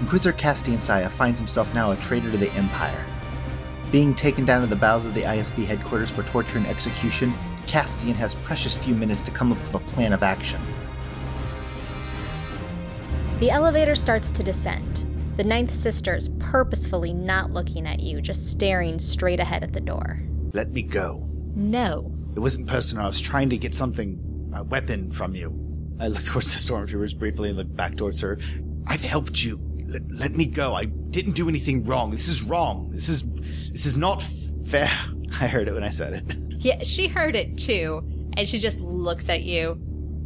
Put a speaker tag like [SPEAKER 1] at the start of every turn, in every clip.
[SPEAKER 1] Inquisitor Castian Saya finds himself now a traitor to the Empire. Being taken down to the bowels of the ISB headquarters for torture and execution, Castian has precious few minutes to come up with a plan of action.
[SPEAKER 2] The elevator starts to descend. The Ninth sister is purposefully not looking at you, just staring straight ahead at the door.
[SPEAKER 3] Let me go.
[SPEAKER 2] No.
[SPEAKER 3] It wasn't personal. I was trying to get something, a weapon from you. I looked towards the stormtroopers briefly and looked back towards her. I've helped you. Let, let me go. I didn't do anything wrong. This is wrong. This is, this is not fair. I heard it when I said it.
[SPEAKER 2] Yeah, she heard it too, and she just looks at you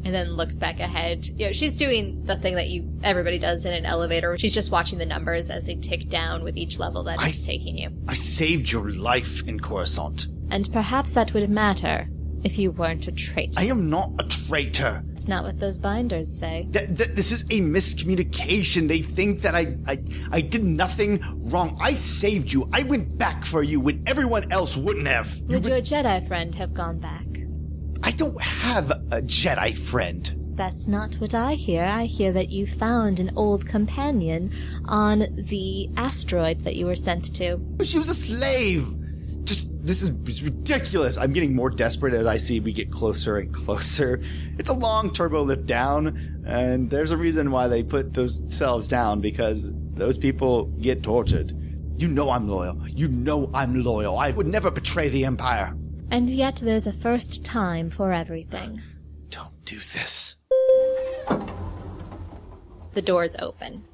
[SPEAKER 2] and then looks back ahead. You know, she's doing the thing that you everybody does in an elevator. She's just watching the numbers as they tick down with each level that
[SPEAKER 3] I-
[SPEAKER 2] it's taking you.
[SPEAKER 3] I saved your life in Coruscant.
[SPEAKER 2] And perhaps that would matter if you weren't a traitor.
[SPEAKER 3] I am not a traitor.
[SPEAKER 2] It's not what those binders say.
[SPEAKER 3] Th- th- this is a miscommunication. They think that I, I, I did nothing wrong. I saved you. I went back for you when everyone else wouldn't have. You
[SPEAKER 2] Would your Jedi friend have gone back?
[SPEAKER 3] I don't have a Jedi friend.
[SPEAKER 2] That's not what I hear. I hear that you found an old companion on the asteroid that you were sent to.
[SPEAKER 3] She was a slave. Just this is, this is ridiculous. I'm getting more desperate as I see we get closer and closer. It's a long turbo lift down, and there's a reason why they put those cells down because those people get tortured. You know I'm loyal. You know I'm loyal. I would never betray the Empire.
[SPEAKER 2] And yet there's a first time for everything.
[SPEAKER 3] Don't do this.
[SPEAKER 2] The doors open.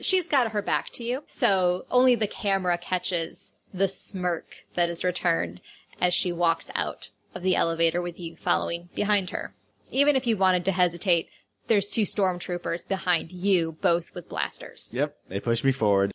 [SPEAKER 2] She's got her back to you, so only the camera catches the smirk that is returned as she walks out of the elevator with you following behind her. Even if you wanted to hesitate, there's two stormtroopers behind you, both with blasters.
[SPEAKER 3] Yep, they push me forward.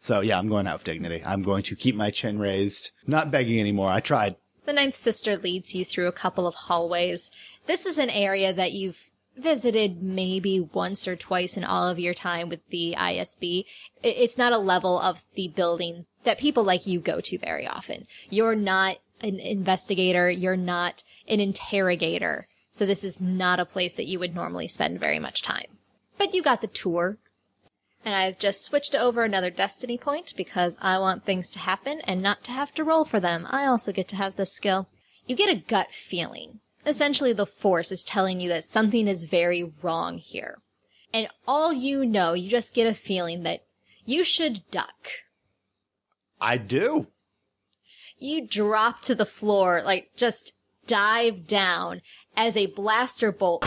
[SPEAKER 3] So yeah, I'm going out with dignity. I'm going to keep my chin raised. Not begging anymore. I tried.
[SPEAKER 2] The Ninth Sister leads you through a couple of hallways. This is an area that you've visited maybe once or twice in all of your time with the ISB. It's not a level of the building that people like you go to very often. You're not an investigator. You're not an interrogator. So this is not a place that you would normally spend very much time. But you got the tour. And I've just switched over another destiny point because I want things to happen and not to have to roll for them. I also get to have this skill. You get a gut feeling. Essentially, the force is telling you that something is very wrong here. And all you know, you just get a feeling that you should duck.
[SPEAKER 3] I do.
[SPEAKER 2] You drop to the floor, like just dive down as a blaster bolt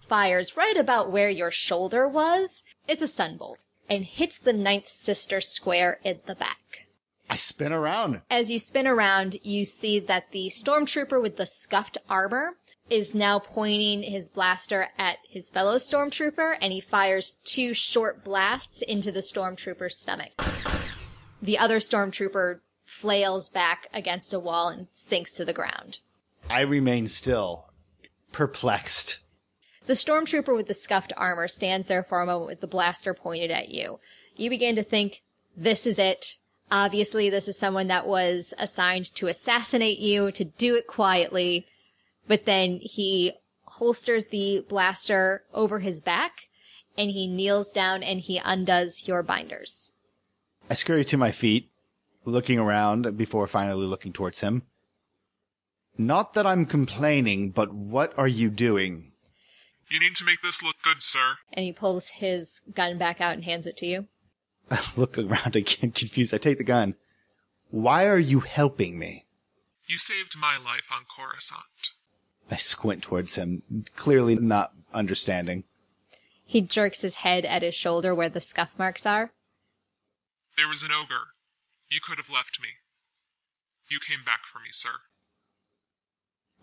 [SPEAKER 2] fires right about where your shoulder was. It's a sunbolt and hits the ninth sister square in the back.
[SPEAKER 3] I spin around.
[SPEAKER 2] As you spin around, you see that the stormtrooper with the scuffed armor is now pointing his blaster at his fellow stormtrooper and he fires two short blasts into the stormtrooper's stomach. The other stormtrooper flails back against a wall and sinks to the ground.
[SPEAKER 3] I remain still, perplexed.
[SPEAKER 2] The stormtrooper with the scuffed armor stands there for a moment with the blaster pointed at you. You begin to think, this is it. Obviously, this is someone that was assigned to assassinate you, to do it quietly. But then he holsters the blaster over his back and he kneels down and he undoes your binders.
[SPEAKER 3] I scurry to my feet, looking around before finally looking towards him. Not that I'm complaining, but what are you doing?
[SPEAKER 4] You need to make this look good, sir.
[SPEAKER 2] And he pulls his gun back out and hands it to you.
[SPEAKER 3] I look around again, confused. I take the gun. Why are you helping me?
[SPEAKER 4] You saved my life on Coruscant.
[SPEAKER 3] I squint towards him, clearly not understanding.
[SPEAKER 2] He jerks his head at his shoulder where the scuff marks are.
[SPEAKER 4] There was an ogre. You could have left me. You came back for me, sir.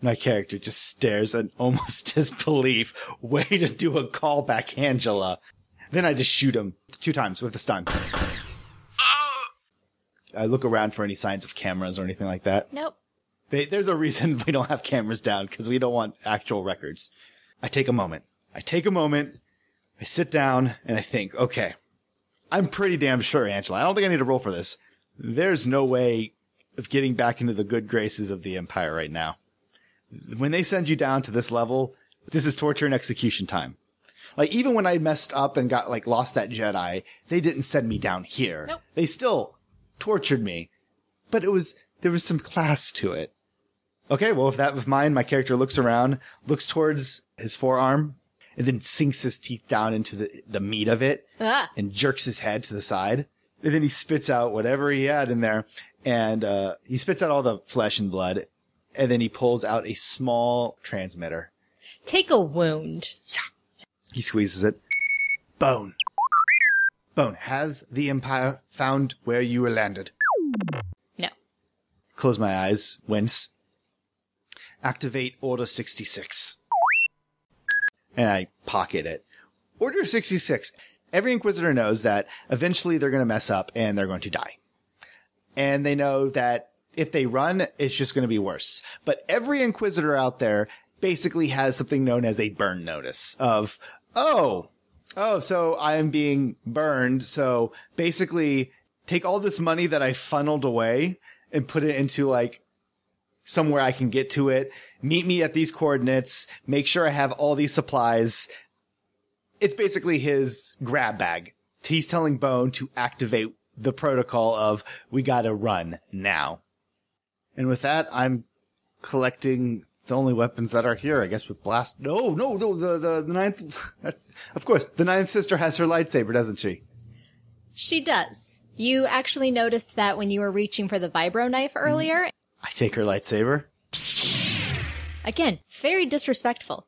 [SPEAKER 3] My character just stares in almost disbelief. Way to do a callback, Angela. Then I just shoot him two times with the stun.
[SPEAKER 4] Oh!
[SPEAKER 3] I look around for any signs of cameras or anything like that.
[SPEAKER 2] Nope.
[SPEAKER 3] They, there's a reason we don't have cameras down because we don't want actual records. I take a moment. I take a moment. I sit down and I think, okay, I'm pretty damn sure, Angela. I don't think I need to roll for this. There's no way of getting back into the good graces of the Empire right now. When they send you down to this level, this is torture and execution time. Like even when I messed up and got like lost that Jedi, they didn't send me down here.
[SPEAKER 2] Nope.
[SPEAKER 3] They still tortured me, but it was there was some class to it. Okay, well if that was mine, my character looks around, looks towards his forearm, and then sinks his teeth down into the the meat of it
[SPEAKER 2] Ah,
[SPEAKER 3] and jerks his head to the side. And then he spits out whatever he had in there, and uh, he spits out all the flesh and blood, and then he pulls out a small transmitter.
[SPEAKER 2] take a wound. Yeah.
[SPEAKER 3] He squeezes it. Bone. Bone, has the Empire found where you were landed?
[SPEAKER 2] No.
[SPEAKER 3] Close my eyes, wince. Activate Order 66. And I pocket it. Order 66. Every Inquisitor knows that eventually they're going to mess up and they're going to die. And they know that if they run, it's just going to be worse. But every Inquisitor out there basically has something known as a burn notice of, oh, oh, so I am being burned. So basically take all this money that I funneled away and put it into like somewhere I can get to it. Meet me at these coordinates. Make sure I have all these supplies. It's basically his grab bag. He's telling Bone to activate the protocol of we gotta run now. And with that, I'm collecting the only weapons that are here. I guess with blast. No, no, no. The the, the ninth. That's of course the ninth sister has her lightsaber, doesn't she?
[SPEAKER 2] She does. You actually noticed that when you were reaching for the vibro knife earlier.
[SPEAKER 3] I take her lightsaber.
[SPEAKER 2] Again, very disrespectful.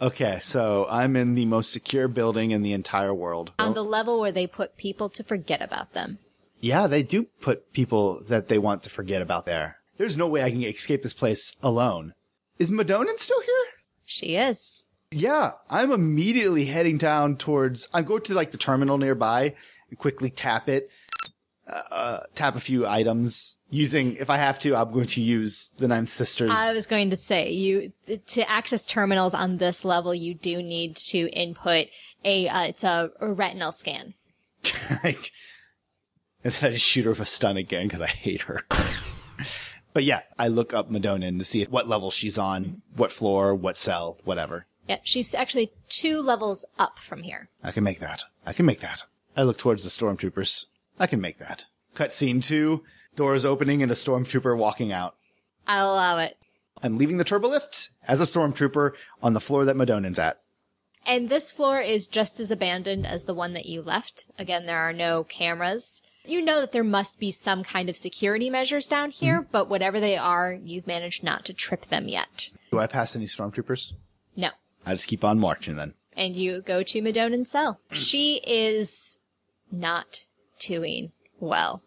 [SPEAKER 3] Okay, so I'm in the most secure building in the entire world.
[SPEAKER 2] On the level where they put people to forget about them.
[SPEAKER 3] Yeah, they do put people that they want to forget about there. There's no way I can escape this place alone. Is Madonin still here?
[SPEAKER 2] She is.
[SPEAKER 3] Yeah, I'm immediately heading down towards. I go to like the terminal nearby and quickly tap it, uh, tap a few items. Using, if I have to, I'm going to use the Ninth Sisters.
[SPEAKER 2] I was going to say you to access terminals on this level, you do need to input a uh, it's a, a retinal scan.
[SPEAKER 3] and then I just shoot her with a stun again because I hate her. but yeah, I look up Madonin to see what level she's on, what floor, what cell, whatever.
[SPEAKER 2] Yep, she's actually two levels up from here.
[SPEAKER 3] I can make that. I can make that. I look towards the stormtroopers. I can make that. Cutscene two, doors opening and a stormtrooper walking out.
[SPEAKER 2] I'll allow it.
[SPEAKER 3] I'm leaving the turbolift as a stormtrooper on the floor that Madonin's at.
[SPEAKER 2] And this floor is just as abandoned as the one that you left. Again, there are no cameras. You know that there must be some kind of security measures down mm-hmm. here, but whatever they are, you've managed not to trip them yet.
[SPEAKER 3] Do I pass any stormtroopers?
[SPEAKER 2] No.
[SPEAKER 3] I just keep on marching then.
[SPEAKER 2] And you go to Madonin's cell. She is not doing well.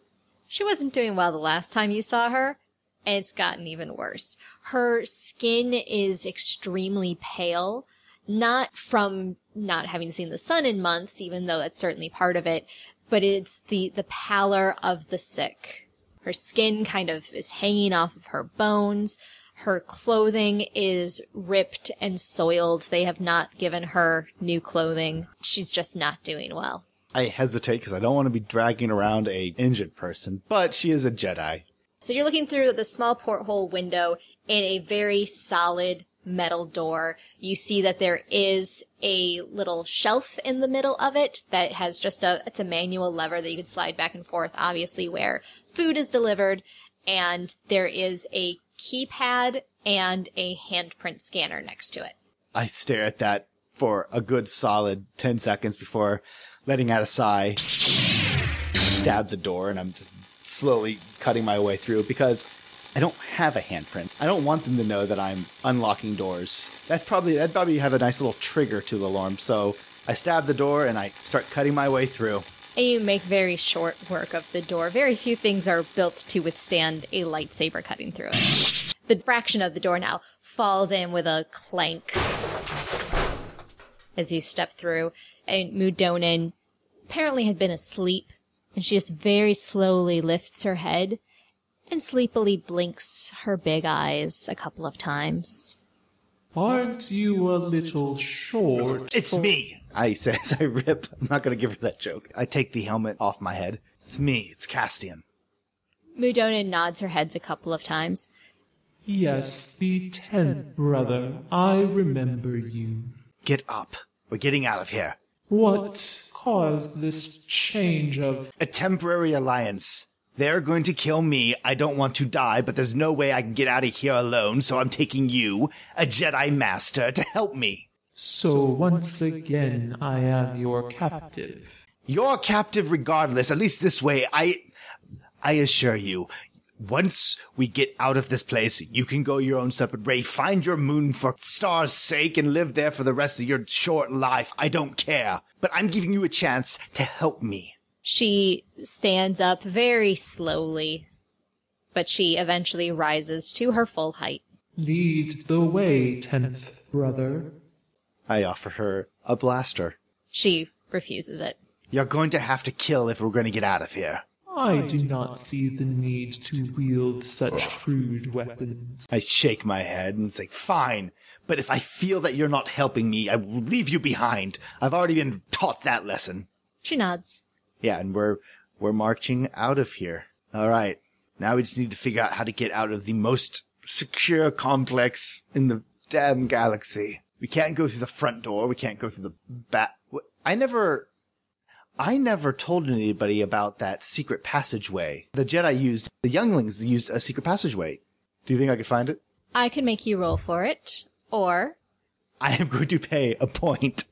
[SPEAKER 2] She wasn't doing well the last time you saw her, and it's gotten even worse. Her skin is extremely pale, not from not having seen the sun in months, even though that's certainly part of it, but it's the, the pallor of the sick. Her skin kind of is hanging off of her bones. Her clothing is ripped and soiled. They have not given her new clothing. She's just not doing well.
[SPEAKER 3] I hesitate because I don't want to be dragging around a injured person, but she is a Jedi.
[SPEAKER 2] So you're looking through the small porthole window in a very solid metal door. You see that there is a little shelf in the middle of it that has just a, it's a manual lever that you can slide back and forth, obviously where food is delivered. And there is a keypad and a handprint scanner next to it.
[SPEAKER 3] I stare at that for a good solid 10 seconds before letting out a sigh, stab the door, and I'm just slowly cutting my way through because I don't have a handprint. I don't want them to know that I'm unlocking doors. That's probably, that'd probably have a nice little trigger to the alarm. So I stab the door and I start cutting my way through.
[SPEAKER 2] And you make very short work of the door. Very few things are built to withstand a lightsaber cutting through it. The fraction of the door now falls in with a clank as you step through. And Mudonin apparently had been asleep, and she just very slowly lifts her head and sleepily blinks her big eyes a couple of times.
[SPEAKER 5] Aren't you a little short?
[SPEAKER 3] It's me, I say as I rip. I'm not going to give her that joke. I take the helmet off my head. It's me. It's Castian.
[SPEAKER 2] Mudonin nods her heads a couple of times.
[SPEAKER 5] Yes, the tenth brother. I remember you.
[SPEAKER 3] Get up. We're getting out of here.
[SPEAKER 5] What caused this change of.
[SPEAKER 3] A temporary alliance. They're going to kill me. I don't want to die, but there's no way I can get out of here alone, so I'm taking you, a Jedi Master, to help me.
[SPEAKER 5] So once again, I am your captive.
[SPEAKER 3] You're captive regardless, at least this way. I, I assure you, once we get out of this place, you can go your own separate way, find your moon for star's sake, and live there for the rest of your short life. I don't care. But I'm giving you a chance to help me.
[SPEAKER 2] She stands up very slowly, but she eventually rises to her full height.
[SPEAKER 5] Lead the way, tenth brother.
[SPEAKER 3] I offer her a blaster.
[SPEAKER 2] She refuses it.
[SPEAKER 3] You're going to have to kill if we're going to get out of here.
[SPEAKER 5] I do not see the need to wield such crude weapons.
[SPEAKER 3] I shake my head and say, fine. But if I feel that you're not helping me, I will leave you behind. I've already been taught that lesson.
[SPEAKER 2] She nods.
[SPEAKER 3] Yeah, and we're we're marching out of here. All right. Now we just need to figure out how to get out of the most secure complex in the damn galaxy. We can't go through the front door. We can't go through the back. I never, I never told anybody about that secret passageway. The Jedi used, the younglings used a secret passageway. Do you think I could find it?
[SPEAKER 2] I can make you roll for it, or
[SPEAKER 3] I am going to pay a point.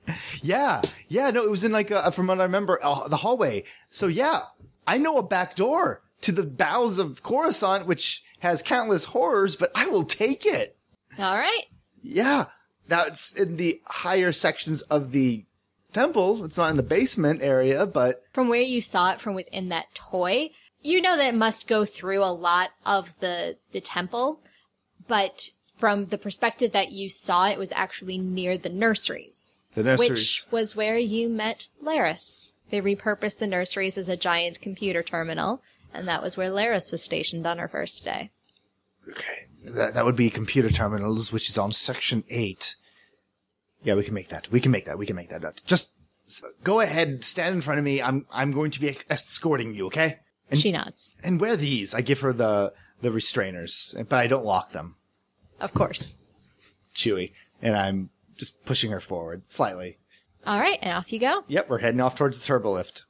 [SPEAKER 3] Yeah, yeah, no, it was in like a, from what I remember, uh, the hallway. So yeah, I know a back door to the bowels of Coruscant, which has countless horrors, but I will take it.
[SPEAKER 2] all right.
[SPEAKER 3] Yeah, that's in the higher sections of the temple. It's not in the basement area, but
[SPEAKER 2] From where you saw it from within that toy, you know that it must go through a lot of the the temple, but from the perspective that you saw, it was actually near the nurseries.
[SPEAKER 3] the nurseries.
[SPEAKER 2] Which was where you met Laris. They repurposed the nurseries as a giant computer terminal, and that was where Laris was stationed on her first day.
[SPEAKER 3] Okay, that, that would be computer terminals, which is on section eight. Yeah, we can make that. We can make that. We can make that. Just go ahead, stand in front of me. I'm I'm going to be escorting you. Okay. And
[SPEAKER 2] she nods.
[SPEAKER 3] and wear these. I give her the the restrainers, but I don't lock them.
[SPEAKER 2] Of course.
[SPEAKER 3] Chewy, and I'm just pushing her forward slightly.
[SPEAKER 2] All right, and off you go.
[SPEAKER 3] Yep, we're heading off towards the turbo lift.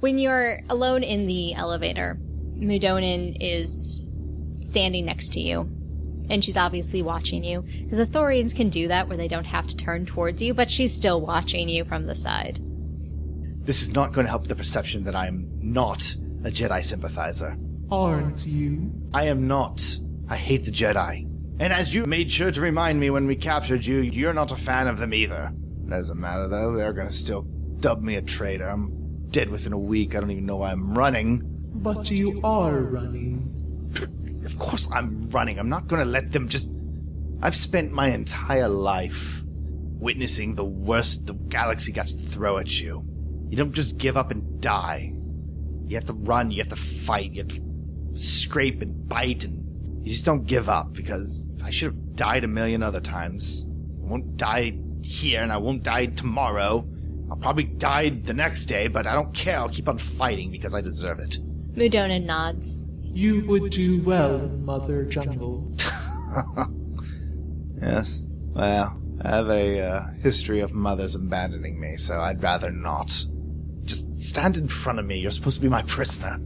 [SPEAKER 2] When you're alone in the elevator, Mudonin is standing next to you. And she's obviously watching you. Because Ithorians can do that where they don't have to turn towards you, but she's still watching you from the side.
[SPEAKER 3] This is not going to help the perception that I'm not a Jedi sympathizer.
[SPEAKER 5] Aren't you?
[SPEAKER 3] I am not. I hate the Jedi. And as you made sure to remind me when we captured you, you're not a fan of them either. Doesn't matter though, they're gonna still dub me a traitor. I'm dead within a week. I don't even know why I'm running.
[SPEAKER 5] But you are running.
[SPEAKER 3] Of course I'm running. I'm not gonna let them just. I've spent my entire life witnessing the worst the galaxy gets to throw at you. You don't just give up and die. You have to run, you have to fight, you have to scrape and bite, and you just don't give up because I should have died a million other times. I won't die here and I won't die tomorrow. I'll probably die the next day, but I don't care. I'll keep on fighting because I deserve it.
[SPEAKER 2] Mudonin nods.
[SPEAKER 5] You would do well in Mother Jungle.
[SPEAKER 3] Yes. Well, I have a uh, history of mothers abandoning me, so I'd rather not. Just stand in front of me. You're supposed to be my prisoner.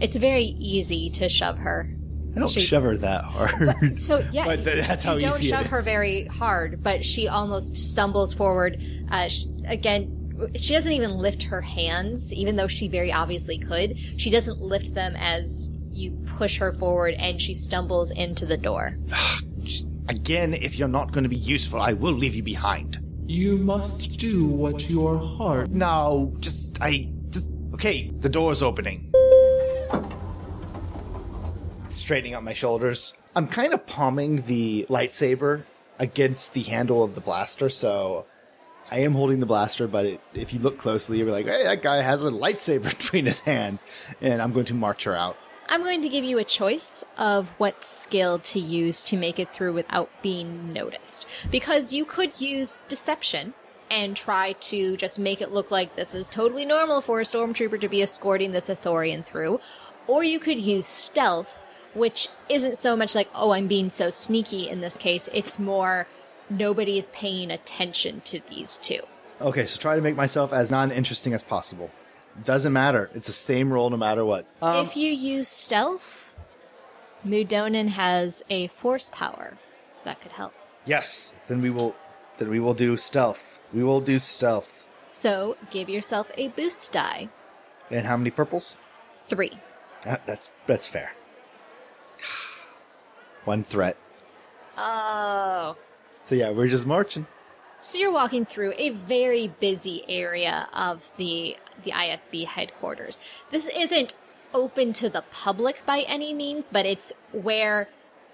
[SPEAKER 2] It's very easy to shove her.
[SPEAKER 3] I don't
[SPEAKER 2] She-
[SPEAKER 3] shove her that hard.
[SPEAKER 2] So yeah,
[SPEAKER 3] But th- that's how
[SPEAKER 2] you don't
[SPEAKER 3] easy it
[SPEAKER 2] shove her very hard, but she almost stumbles forward. Uh, sh- again, she doesn't even lift her hands, even though she very obviously could. She doesn't lift them as you push her forward, and she stumbles into the door.
[SPEAKER 3] Again, if you're not going to be useful, I will leave you behind.
[SPEAKER 5] You must do what your heart.
[SPEAKER 3] No, just, I, just, okay, the door's opening. Straightening up my shoulders. I'm kind of palming the lightsaber against the handle of the blaster, so I am holding the blaster, but it, if you look closely, you'll be like, hey, that guy has a lightsaber between his hands, and I'm going to march her out.
[SPEAKER 2] I'm going to give you a choice of what skill to use to make it through without being noticed. Because you could use deception and try to just make it look like this is totally normal for a stormtrooper to be escorting this Ithorian through. Or you could use stealth, which isn't so much like, oh, I'm being so sneaky in this case. It's more, nobody is paying attention to these two.
[SPEAKER 3] Okay, so try to make myself as non-interesting as possible. Doesn't matter. It's the same roll no matter what. Um,
[SPEAKER 2] if you use stealth, Mudonin has a force power that could help.
[SPEAKER 3] yes, then we will. Then we will do stealth. We will do stealth.
[SPEAKER 2] So give yourself a boost die.
[SPEAKER 3] And how many purples?
[SPEAKER 2] Three.
[SPEAKER 3] That, that's that's fair. One threat.
[SPEAKER 2] Oh.
[SPEAKER 3] So yeah, we're just marching.
[SPEAKER 2] So you're walking through a very busy area of the the ISB headquarters. This isn't open to the public by any means, but it's where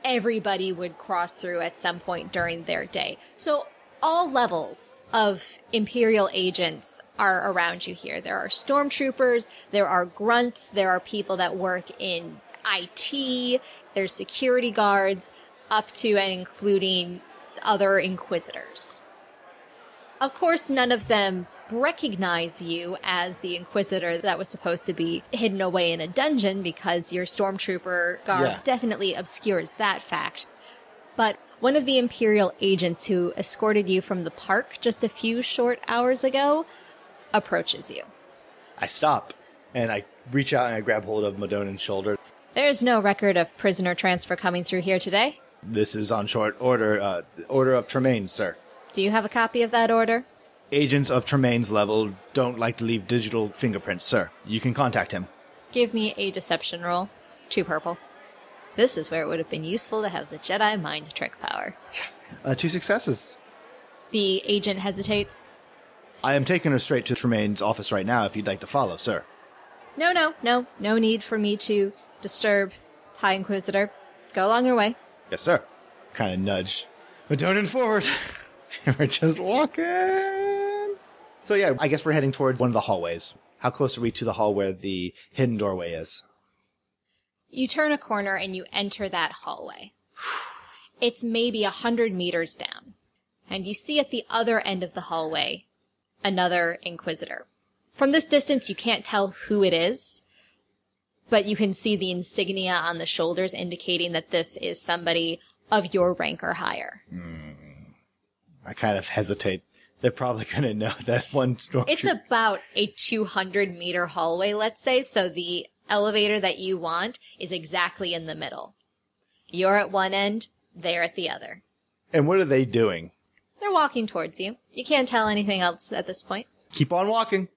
[SPEAKER 2] everybody would cross through at some point during their day. So all levels of Imperial agents are around you here. There are stormtroopers, there are grunts, there are people that work in IT, there's security guards, up to and including other inquisitors. Of course, none of them recognize you as the Inquisitor that was supposed to be hidden away in a dungeon because your stormtrooper garb
[SPEAKER 3] Yeah.
[SPEAKER 2] definitely obscures that fact. But one of the Imperial agents who escorted you from the park just a few short hours ago approaches you.
[SPEAKER 3] I stop and I reach out and I grab hold of Madonin's shoulder.
[SPEAKER 2] There's no record of prisoner transfer coming through here today.
[SPEAKER 3] This is on short order. Uh, order of Tremayne, sir.
[SPEAKER 2] Do you have a copy of that order?
[SPEAKER 3] Agents of Tremayne's level don't like to leave digital fingerprints, sir. You can contact him.
[SPEAKER 2] Give me a deception roll. Two purple. This is where it would have been useful to have the Jedi mind trick power.
[SPEAKER 3] Uh, two successes.
[SPEAKER 2] The agent hesitates.
[SPEAKER 3] I am taking her straight to Tremayne's office right now if you'd like to follow, sir.
[SPEAKER 2] No, no, no, no need for me to disturb High Inquisitor. Go along your way.
[SPEAKER 3] Yes, sir. Kind of nudge. Madonin forward. we're just walking. So yeah, I guess we're heading towards one of the hallways. How close are we to the hall where the hidden doorway is?
[SPEAKER 2] You turn a corner and you enter that hallway. It's maybe a hundred meters down. And you see at the other end of the hallway another Inquisitor. From this distance, you can't tell who it is, but you can see the insignia on the shoulders indicating that this is somebody of your rank or higher. Hmm.
[SPEAKER 3] I kind of hesitate. They're probably gonna know that one stormtrooper.
[SPEAKER 2] It's about a 200 meter hallway, let's say, so the elevator that you want is exactly in the middle. You're at one end, they're at the other.
[SPEAKER 3] And what are they doing?
[SPEAKER 2] They're walking towards you. You can't tell anything else at this point.
[SPEAKER 3] Keep on walking.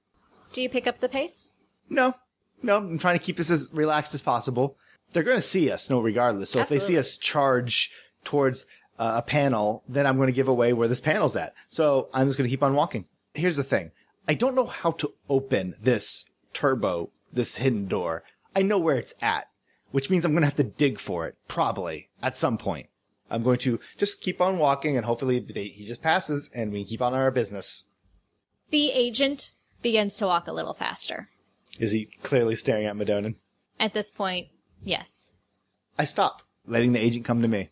[SPEAKER 2] Do you pick up the pace?
[SPEAKER 3] No, no, I'm trying to keep this as relaxed as possible. They're going to see us, no, regardless. So if they see us charge towards uh, a panel, then I'm going to give away where this panel's at. So I'm just going to keep on walking. Here's the thing. I don't know how to open this turbo, this hidden door. I know where it's at, which means I'm going to have to dig for it, probably, at some point. I'm going to just keep on walking and hopefully they, he just passes and we keep on our business.
[SPEAKER 2] The agent begins to walk a little faster.
[SPEAKER 3] Is he clearly staring at Madonin?
[SPEAKER 2] At this point, yes.
[SPEAKER 3] I stop, letting the agent come to me.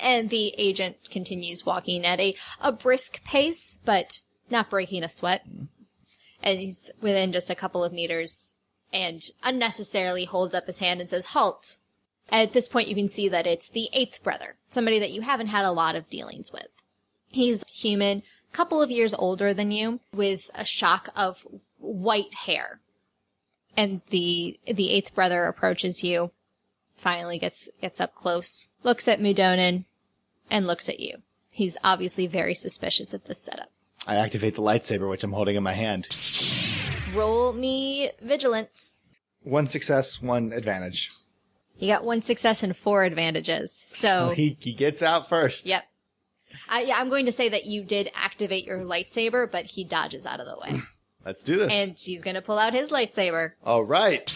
[SPEAKER 2] And the agent continues walking at a, a brisk pace, but not breaking a sweat. Mm. And he's within just a couple of meters and unnecessarily holds up his hand and says, halt. At this point, you can see that it's the eighth brother, somebody that you haven't had a lot of dealings with. He's human, couple of years older than you, with a shock of white hair. And the, the eighth brother approaches you, finally gets, gets up close, looks at Mudonin, and looks at you. He's obviously very suspicious of this setup.
[SPEAKER 3] I activate the lightsaber, which I'm holding in my hand.
[SPEAKER 2] Roll me vigilance.
[SPEAKER 3] One success, one advantage.
[SPEAKER 2] You got one success and four advantages. So,
[SPEAKER 3] he, he gets out first.
[SPEAKER 2] yep. I, yeah, I'm going to say that you did activate your lightsaber, but he dodges out of the way.
[SPEAKER 3] Let's do this.
[SPEAKER 2] and he's going to pull out his lightsaber.
[SPEAKER 3] All right.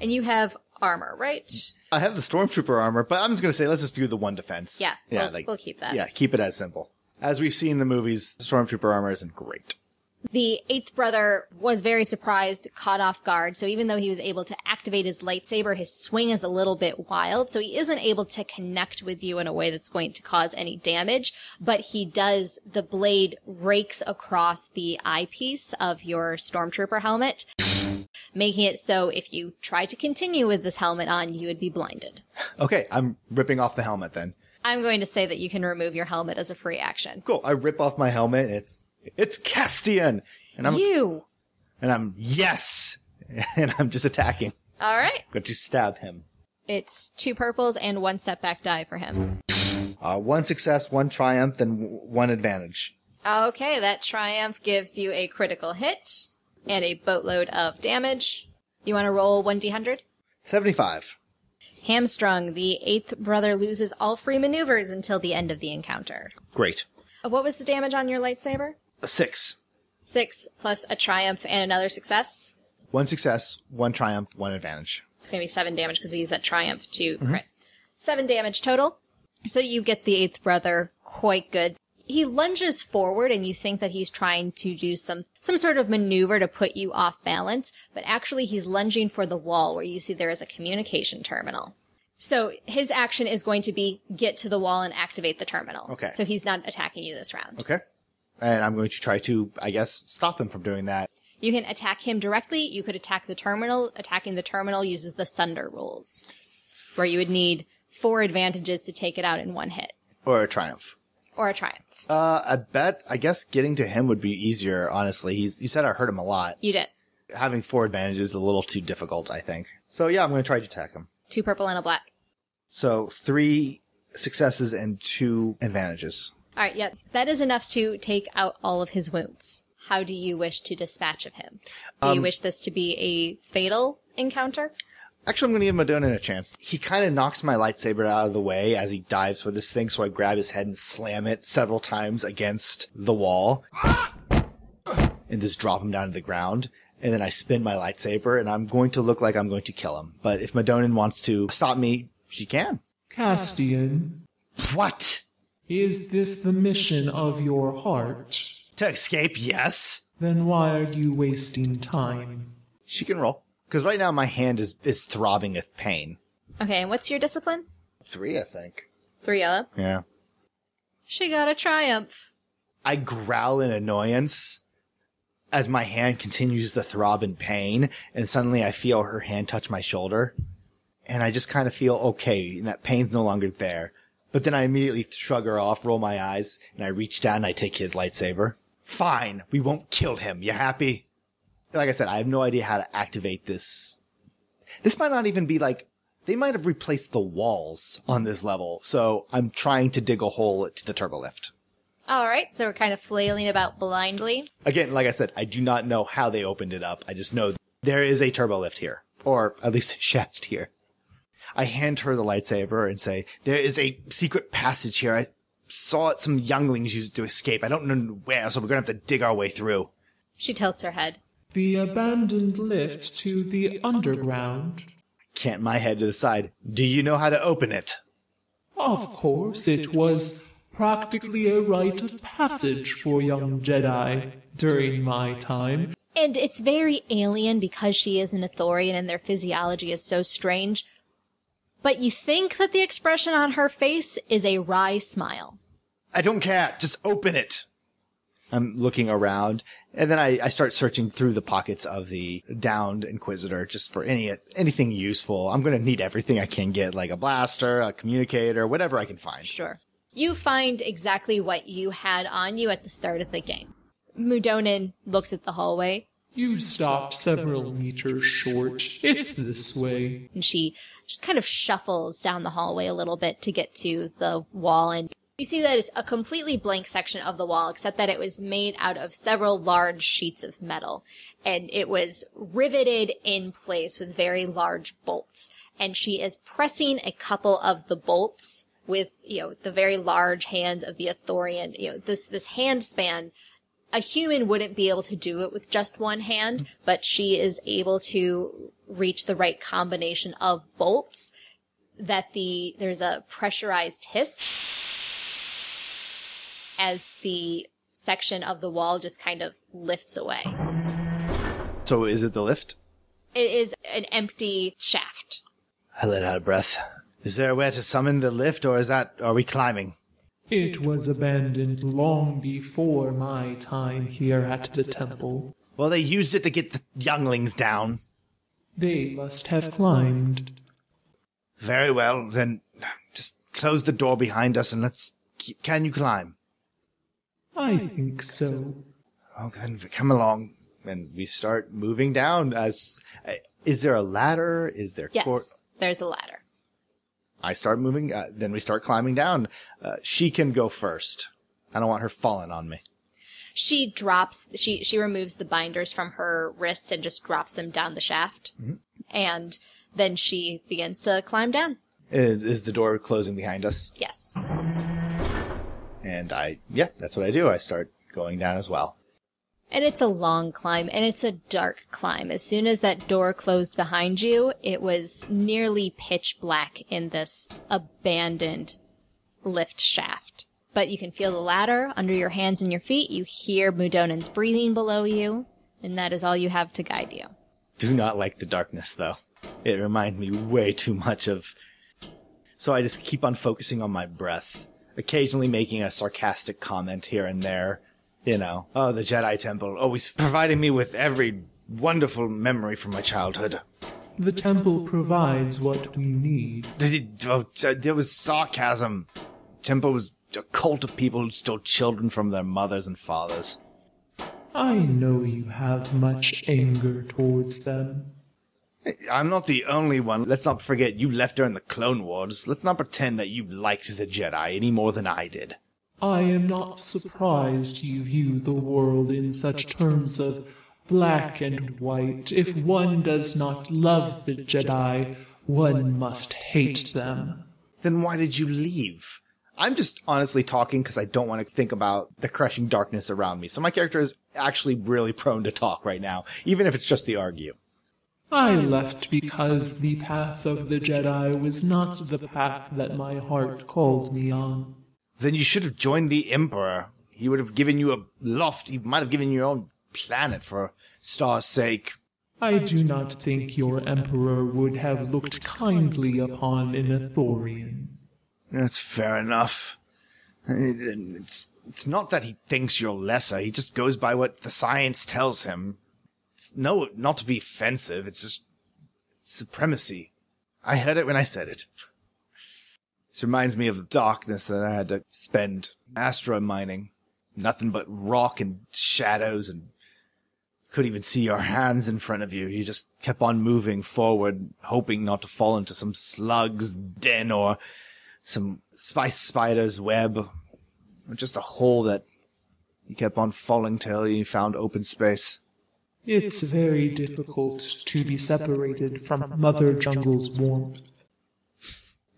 [SPEAKER 2] And you have armor, right?
[SPEAKER 3] I have the stormtrooper armor, but I'm just gonna say let's just do the one defense.
[SPEAKER 2] Yeah,
[SPEAKER 3] yeah,
[SPEAKER 2] we'll- we'll keep that.
[SPEAKER 3] Yeah, keep it as simple. As we've seen in the movies, the stormtrooper armor isn't great.
[SPEAKER 2] The eighth brother was very surprised, caught off guard. So even though he was able to activate his lightsaber, his swing is a little bit wild. So he isn't able to connect with you in a way that's going to cause any damage. But he does, the blade rakes across the eyepiece of your stormtrooper helmet, making it so if you try to continue with this helmet on, you would be blinded.
[SPEAKER 3] Okay, I'm ripping off the helmet then.
[SPEAKER 2] I'm going to say that you can remove your helmet as a free action.
[SPEAKER 3] Cool. I rip off my helmet it's, it's Castian! And I'm,
[SPEAKER 2] You!
[SPEAKER 3] and I'm, yes! And I'm just attacking.
[SPEAKER 2] All right.
[SPEAKER 3] going to stab him.
[SPEAKER 2] It's two purples and one setback die for him.
[SPEAKER 3] Uh, one success, one triumph, and w- one advantage.
[SPEAKER 2] Okay, that triumph gives you a critical hit and a boatload of damage. You want to roll 1d100?
[SPEAKER 3] 75.
[SPEAKER 2] Hamstrung, the eighth brother loses all free maneuvers until the end of the encounter.
[SPEAKER 3] Great.
[SPEAKER 2] Uh, What was the damage on your lightsaber?
[SPEAKER 3] A six.
[SPEAKER 2] Six plus a triumph and another success.
[SPEAKER 3] One success, one triumph, one advantage.
[SPEAKER 2] It's going to be seven damage because we use that triumph to crit. Seven damage total. So you get the eighth brother quite good. He lunges forward and you think that he's trying to do some, some sort of maneuver to put you off balance, but actually he's lunging for the wall where you see there is a communication terminal. So his action is going to be get to the wall and activate the terminal.
[SPEAKER 3] Okay.
[SPEAKER 2] So he's not attacking you this round.
[SPEAKER 3] Okay. And I'm going to try to, I guess, stop him from doing that.
[SPEAKER 2] You can attack him directly. You could attack the terminal. Attacking the terminal uses the Sunder rules, where you would need four advantages to take it out in one hit,
[SPEAKER 3] Or a triumph.
[SPEAKER 2] Or a triumph.
[SPEAKER 3] Uh, I bet, I guess getting to him would be easier, honestly. He's, you said I hurt him a lot.
[SPEAKER 2] You did.
[SPEAKER 3] Having four advantages is a little too difficult, I think. So yeah, I'm going to try to attack him.
[SPEAKER 2] Two purple and a black.
[SPEAKER 3] So three successes and two advantages.
[SPEAKER 2] All right, yeah, that is enough to take out all of his wounds. How do you wish to dispatch of him? Do you wish this to be a fatal encounter?
[SPEAKER 3] Actually, I'm going to give Madonin a chance. He kind of knocks my lightsaber out of the way as he dives for this thing, so I grab his head and slam it several times against the wall. and just drop him down to the ground. And then I spin my lightsaber, and I'm going to look like I'm going to kill him. But if Madonin wants to stop me, she can.
[SPEAKER 5] Castian,
[SPEAKER 3] What?
[SPEAKER 5] is this the mission of your heart?
[SPEAKER 3] To escape, yes.
[SPEAKER 5] Then why are you wasting time?
[SPEAKER 3] She can roll. Because right now my hand is, is throbbing with pain.
[SPEAKER 2] Okay, and what's your discipline?
[SPEAKER 3] Three, I think.
[SPEAKER 2] Three yellow.
[SPEAKER 3] Yeah.
[SPEAKER 2] She got a triumph.
[SPEAKER 3] I growl in annoyance as my hand continues to throb in pain, and suddenly I feel her hand touch my shoulder. And I just kind of feel okay, and that pain's no longer there. But then I immediately shrug her off, roll my eyes, and I reach down and I take his lightsaber. Fine, we won't kill him. You happy? Like I said, I have no idea how to activate this. This might not even be like, they might have replaced the walls on this level, so I'm trying to dig a hole to the turbo lift.
[SPEAKER 2] All right, so we're kind of flailing about blindly.
[SPEAKER 3] Again, like I said, I do not know how they opened it up. I just know there is a turbo lift here, or at least a shaft here. I hand her the lightsaber and say, there is a secret passage here. I saw it some younglings used it to escape. I don't know where, so we're gonna have to dig our way through.
[SPEAKER 2] She tilts her head.
[SPEAKER 5] The abandoned lift to the underground?
[SPEAKER 3] Cant my head to the side. Do you know how to open it?
[SPEAKER 5] Of course, it was practically a rite of passage for young Jedi during my time.
[SPEAKER 2] And it's very alien because she is an Ithorian and their physiology is so strange. But you think that the expression on her face is a wry smile.
[SPEAKER 3] I don't care. Just open it. I'm looking around, and then I, I start searching through the pockets of the downed Inquisitor just for any anything useful. I'm going to need everything I can get, like a blaster, a communicator, whatever I can find.
[SPEAKER 2] Sure. You find exactly what you had on you at the start of the game. Mudonin looks at the hallway
[SPEAKER 5] You stopped several meters short. It's this way.
[SPEAKER 2] and she kind of shuffles down the hallway a little bit to get to the wall and you see that it's a completely blank section of the wall except that it was made out of several large sheets of metal. And it was riveted in place with very large bolts. And she is pressing a couple of the bolts with you know the very large hands of the Ithorian you know this this hand span a human wouldn't be able to do it with just one hand, but she is able to reach the right combination of bolts that the there's a pressurized hiss as the section of the wall just kind of lifts away.
[SPEAKER 3] So is it the lift?
[SPEAKER 2] It is an empty shaft.
[SPEAKER 3] I let out a breath. Is there a way to summon the lift, or is that are we climbing?
[SPEAKER 5] It was abandoned long before my time here at the temple.
[SPEAKER 3] Well, they used it to get the younglings down.
[SPEAKER 5] They must have climbed.
[SPEAKER 3] Very well, then just close the door behind us and let's. Can you climb?
[SPEAKER 5] I think so.
[SPEAKER 3] Oh, then come along. And we start moving down. As uh, is there a ladder? Is there?
[SPEAKER 2] Yes,
[SPEAKER 3] court?
[SPEAKER 2] there's a ladder.
[SPEAKER 3] I start moving. Uh, then we start climbing down. Uh, she can go first. I don't want her falling on me.
[SPEAKER 2] She drops, she, she removes the binders from her wrists and just drops them down the shaft. And then she begins to climb down.
[SPEAKER 3] Is is the door closing behind us?
[SPEAKER 2] Yes.
[SPEAKER 3] And I, yeah, that's what I do. I start going down as well.
[SPEAKER 2] And it's a long climb and it's a dark climb. As soon as that door closed behind you, it was nearly pitch black in this abandoned lift shaft. But you can feel the ladder under your hands and your feet. You hear Mudonan's breathing below you, and that is all you have to guide you.
[SPEAKER 3] Do not like the darkness though. It reminds me way too much of. So I just keep on focusing on my breath, occasionally making a sarcastic comment here and there. You know, oh, the Jedi Temple, always providing me with every wonderful memory from my childhood.
[SPEAKER 5] The temple provides what we need.
[SPEAKER 3] Oh, uh, There was sarcasm. Temple was a cult of people who stole children from their mothers and fathers.
[SPEAKER 5] I know you have much anger towards them.
[SPEAKER 3] I'm not the only one. Let's not forget you left during the Clone Wars. Let's not pretend that you liked the Jedi any more than I did.
[SPEAKER 5] I am not surprised you view the world in such terms of black and white. If one does not love the Jedi, one must hate them.
[SPEAKER 3] Then why did you leave? I'm just honestly talking because I don't want to think about the crushing darkness around me. So my character is actually really prone to talk right now, even if it's just the argue.
[SPEAKER 5] I left because the path of the Jedi was not the path that my heart called me on.
[SPEAKER 3] Then you should have joined the Emperor. He would have given you a loft. He might have given you your own planet for Star's sake.
[SPEAKER 5] I do not think your Emperor would have looked kindly upon an Ithorian.
[SPEAKER 3] That's fair enough. It's, it's not that he thinks you're lesser. He just goes by what the science tells him. It's no, not to be offensive. It's just supremacy. I heard it when I said it. This reminds me of the darkness that I had to spend astro mining. Nothing but rock and shadows and couldn't even see your hands in front of you. You just kept on moving forward, hoping not to fall into some slug's den or some spice spider's web, or just a hole that you kept on falling till you found open space.
[SPEAKER 5] It's very difficult to be separated from Mother Jungle's warmth.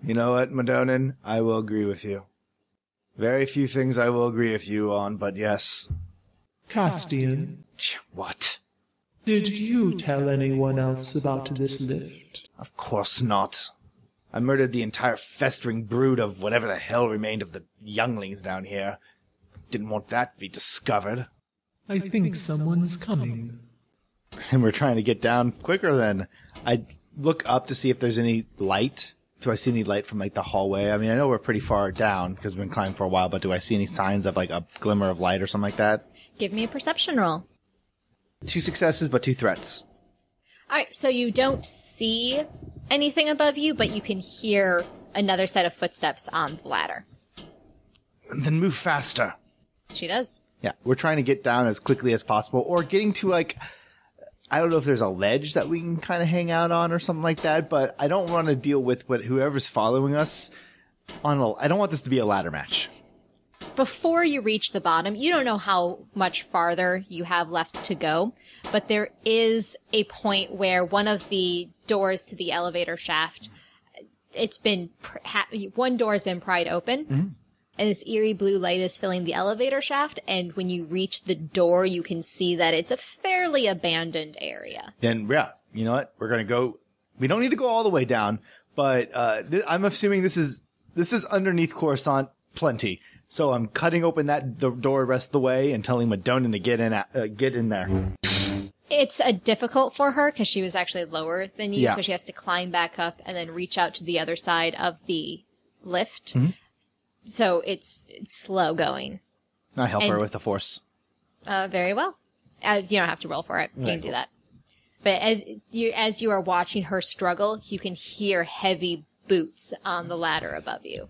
[SPEAKER 3] You know what, Madonin? I will agree with you. Very few things I will agree with you on, but yes.
[SPEAKER 5] Castian,
[SPEAKER 3] What?
[SPEAKER 5] did you tell anyone else about this lift?
[SPEAKER 3] Of course not. I murdered the entire festering brood of whatever the hell remained of the younglings down here. Didn't want that to be discovered.
[SPEAKER 5] I think someone's coming.
[SPEAKER 3] And we're trying to get down quicker than I look up to see if there's any light. Do I see any light from like the hallway? I mean, I know we're pretty far down because we've been climbing for a while, but do I see any signs of like a glimmer of light or something like that?
[SPEAKER 2] Give me a perception roll.
[SPEAKER 3] Two successes, but two threats.
[SPEAKER 2] All right, so you don't see anything above you, but you can hear another set of footsteps on the ladder.
[SPEAKER 3] Then move faster.
[SPEAKER 2] She does.
[SPEAKER 3] Yeah, we're trying to get down as quickly as possible, or getting to like, I don't know if there's a ledge that we can kind of hang out on or something like that, but I don't want to deal with what whoever's following us on a, I don't want this to be a ladder match.
[SPEAKER 2] Before you reach the bottom, you don't know how much farther you have left to go, but there is a point where one of the doors to the elevator shaft, it's been, one door has been pried open. Mm-hmm. And this eerie blue light is filling the elevator shaft, and when you reach the door, you can see that it's a fairly abandoned area.
[SPEAKER 3] Then yeah, you know what? We're gonna go. We don't need to go all the way down, but uh, th- I'm assuming this is this is underneath Coruscant plenty. So I'm cutting open that the door the rest of the way and telling Madonin to get in at, uh, get in there.
[SPEAKER 2] It's a difficult for her because she was actually lower than you,
[SPEAKER 3] Yeah.
[SPEAKER 2] so she has to climb back up and then reach out to the other side of the lift.
[SPEAKER 3] Mm-hmm.
[SPEAKER 2] So it's, it's slow going.
[SPEAKER 3] I help her with the force.
[SPEAKER 2] Uh, very well. Uh, you don't have to roll for it. You can do that. But as you, as you are watching her struggle, you can hear heavy boots on the ladder above you.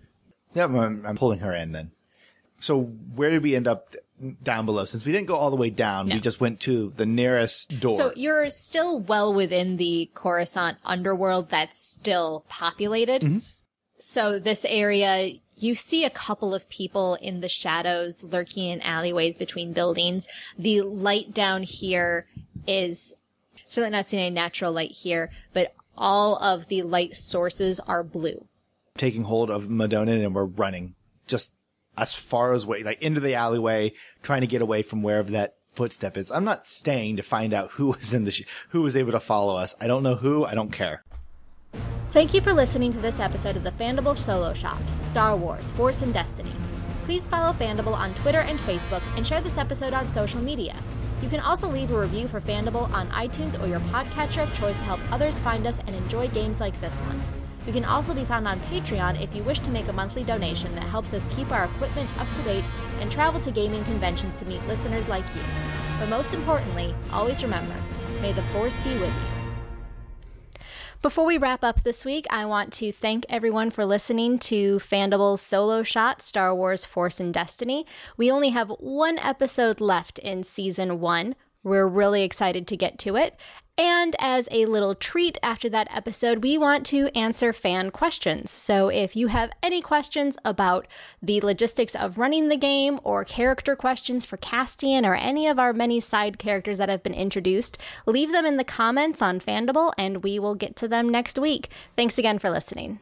[SPEAKER 3] Yeah, I'm, I'm pulling her in then. So where did we end up down below? Since we didn't go all the way down,
[SPEAKER 2] No.
[SPEAKER 3] we just went to the nearest door.
[SPEAKER 2] So you're still well within the Coruscant underworld that's still populated. So this area, you see a couple of people in the shadows lurking in alleyways between buildings. The light down here is certainly not seeing any natural light here, but all of the light sources are blue.
[SPEAKER 3] taking hold of Madonna and we're running just as far as way, like into the alleyway, trying to get away from wherever that footstep is. I'm not staying to find out who was in the, sh- who was able to follow us. I don't know who. I don't care.
[SPEAKER 2] Thank you for listening to this episode of the Fandible Solo Shot Star Wars Force and Destiny. Please follow Fandible on Twitter and Facebook and share this episode on social media. You can also leave a review for Fandible on iTunes or your podcatcher of choice to help others find us and enjoy games like this one. You can also be found on Patreon if you wish to make a monthly donation that helps us keep our equipment up to date and travel to gaming conventions to meet listeners like you. But most importantly, always remember may the Force be with you. Before we wrap up this week, I want to thank everyone for listening to Fandible's solo shot, Star Wars Force and Destiny. We only have one episode left in season one. We're really excited to get to it. And as a little treat after that episode, we want to answer fan questions. So if you have any questions about the logistics of running the game or character questions for Castian or any of our many side characters that have been introduced, leave them in the comments on Fandible and we will get to them next week. Thanks again for listening.